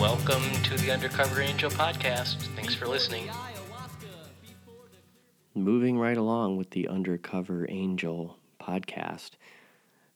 welcome to the Undercover Angel podcast. Thanks for listening. Moving right along with the Undercover Angel podcast,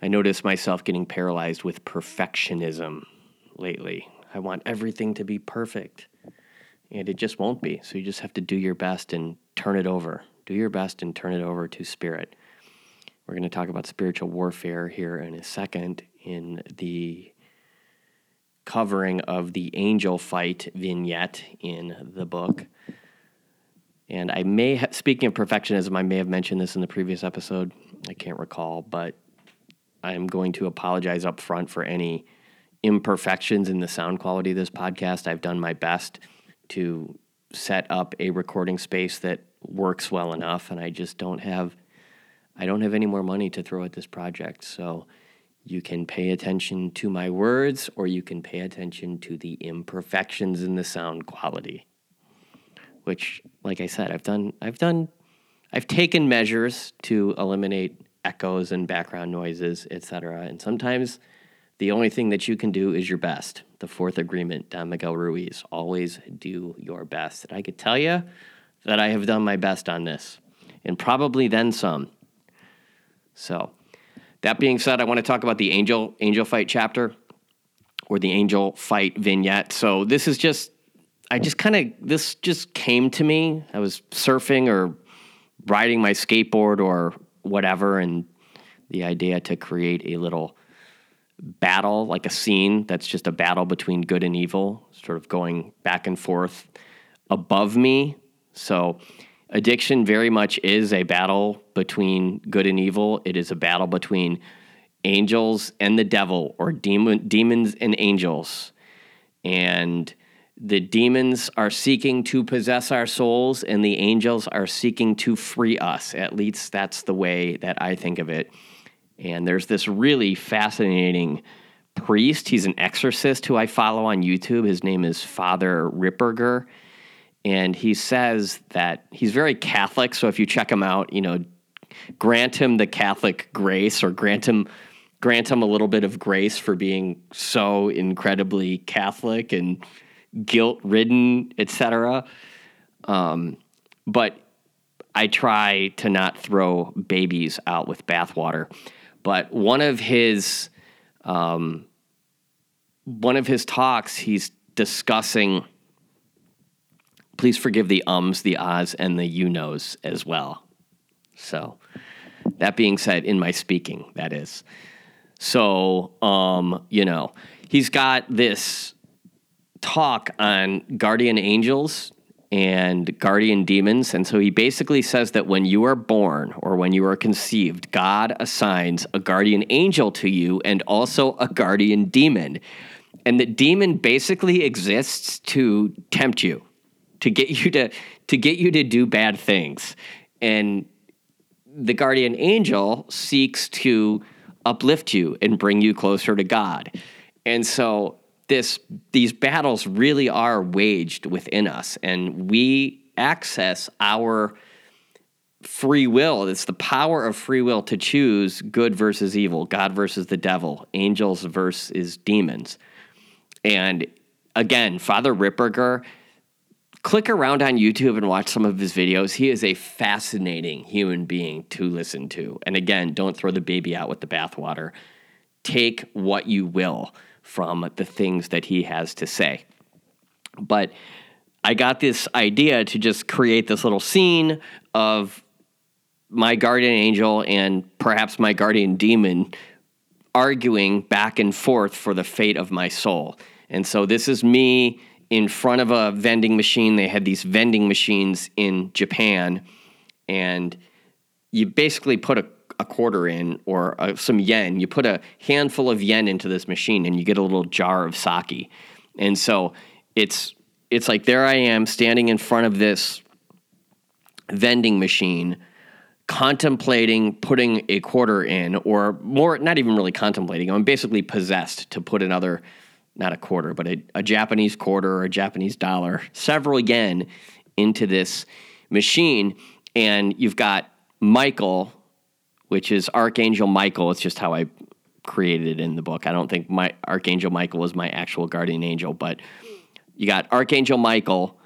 I notice myself getting paralyzed with perfectionism lately. I want everything to be perfect, and it just won't be. So you just have to do your best and turn it over. Do your best and turn it over to Spirit. We're going to talk about spiritual warfare here in a second in the covering of the angel fight vignette in the book. And I may, ha- speaking of perfectionism, I may have mentioned this in the previous episode. I can't recall, but I'm going to apologize up front for any imperfections in the sound quality of this podcast. I've done my best to set up a recording space that works well enough, and I just don't have, I don't have any more money to throw at this project. So you can pay attention to my words, or you can pay attention to the imperfections in the sound quality. Which, like I said, I've done, I've done, I've taken measures to eliminate echoes and background noises, etc. And sometimes the only thing that you can do is your best. The fourth agreement, Don Miguel Ruiz. Always do your best. And I could tell you that I have done my best on this, and probably then some. So, that being said, I want to talk about the angel angel fight chapter or the angel fight vignette. So this is just I just kind of this just came to me. I was surfing or riding my skateboard or whatever and the idea to create a little battle, like a scene that's just a battle between good and evil, sort of going back and forth above me. So, addiction very much is a battle between good and evil. It is a battle between angels and the devil, or demon, demons and angels. And the demons are seeking to possess our souls, and the angels are seeking to free us. At least that's the way that I think of it. And there's this really fascinating priest. He's an exorcist who I follow on YouTube. His name is Father Ripperger. And he says that he's very Catholic. So if you check him out, you know, grant him the Catholic grace or grant him grant him a little bit of grace for being so incredibly Catholic and guilt ridden, etc. Um, but I try to not throw babies out with bathwater. But one of his um, one of his talks, he's discussing. Please forgive the ums, the ahs, and the you knows as well. So, that being said, in my speaking, that is. So, um, you know, he's got this talk on guardian angels and guardian demons. And so he basically says that when you are born or when you are conceived, God assigns a guardian angel to you and also a guardian demon. And the demon basically exists to tempt you, to get you to to get you to do bad things. And the guardian angel seeks to uplift you and bring you closer to God. And so this these battles really are waged within us and we access our free will it's the power of free will to choose good versus evil god versus the devil angels versus demons and again father ripperger click around on youtube and watch some of his videos he is a fascinating human being to listen to and again don't throw the baby out with the bathwater take what you will from the things that he has to say. But I got this idea to just create this little scene of my guardian angel and perhaps my guardian demon arguing back and forth for the fate of my soul. And so this is me in front of a vending machine. They had these vending machines in Japan, and you basically put a a quarter in or uh, some yen. You put a handful of yen into this machine and you get a little jar of sake. And so it's it's like there I am standing in front of this vending machine contemplating putting a quarter in or more not even really contemplating i'm basically possessed to put another not a quarter but a, a japanese quarter or a japanese dollar several yen into this machine and you've got michael which is Archangel Michael. It's just how I created it in the book. I don't think my Archangel Michael was my actual guardian angel, but you got Archangel Michael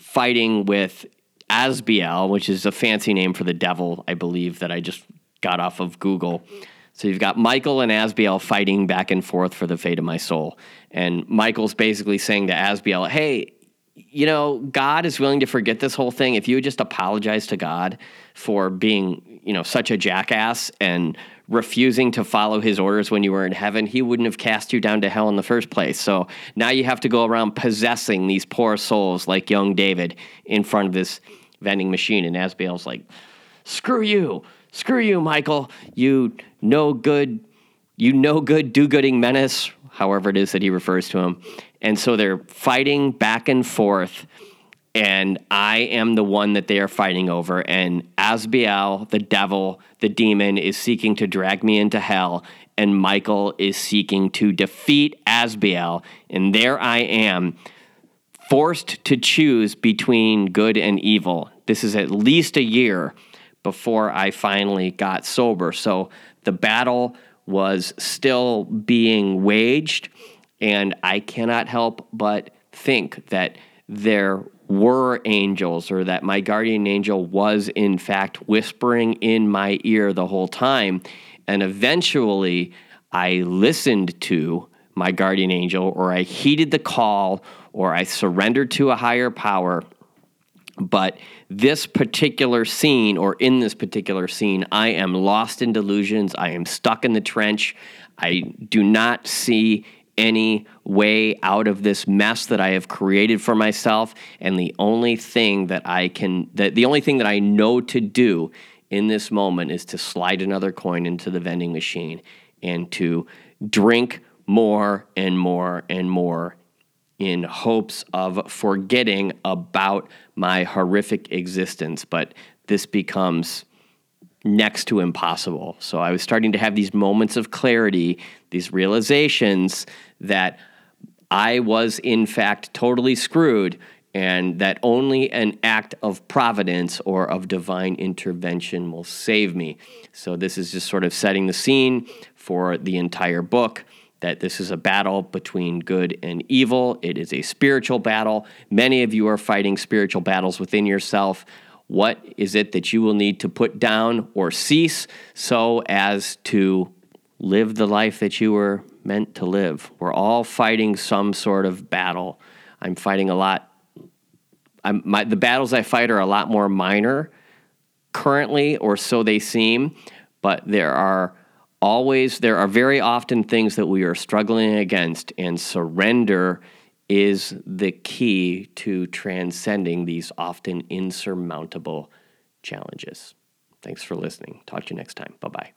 fighting with Asbiel, which is a fancy name for the devil, I believe, that I just got off of Google. So you've got Michael and Asbiel fighting back and forth for the fate of my soul. And Michael's basically saying to Asbiel, hey, you know, God is willing to forget this whole thing. If you would just apologize to God for being, you know, such a jackass and refusing to follow his orders when you were in heaven, he wouldn't have cast you down to hell in the first place. So now you have to go around possessing these poor souls like young David in front of this vending machine. And Asbiel's like, screw you, screw you, Michael, you no good, you no good do gooding menace, however it is that he refers to him. And so they're fighting back and forth. And I am the one that they are fighting over. And Asbiel, the devil, the demon, is seeking to drag me into hell. And Michael is seeking to defeat Asbiel. And there I am, forced to choose between good and evil. This is at least a year before I finally got sober. So the battle was still being waged. And I cannot help but think that there were angels or that my guardian angel was, in fact, whispering in my ear the whole time. And eventually, I listened to my guardian angel, or I heeded the call, or I surrendered to a higher power. But this particular scene, or in this particular scene, I am lost in delusions. I am stuck in the trench. I do not see any way out of this mess that I have created for myself. And the only thing that I can, that the only thing that I know to do in this moment is to slide another coin into the vending machine and to drink more and more and more in hopes of forgetting about my horrific existence. But this becomes next to impossible. So I was starting to have these moments of clarity, these realizations that I was, in fact, totally screwed, and that only an act of providence or of divine intervention will save me. So, this is just sort of setting the scene for the entire book that this is a battle between good and evil. It is a spiritual battle. Many of you are fighting spiritual battles within yourself. What is it that you will need to put down or cease so as to live the life that you were meant to live? We're all fighting some sort of battle. I'm fighting a lot. My, the battles I fight are a lot more minor currently, or so they seem, but there are always, there are very often things that we are struggling against, and surrender is the key to transcending these often insurmountable challenges. Thanks for listening. Talk to you next time. Bye bye.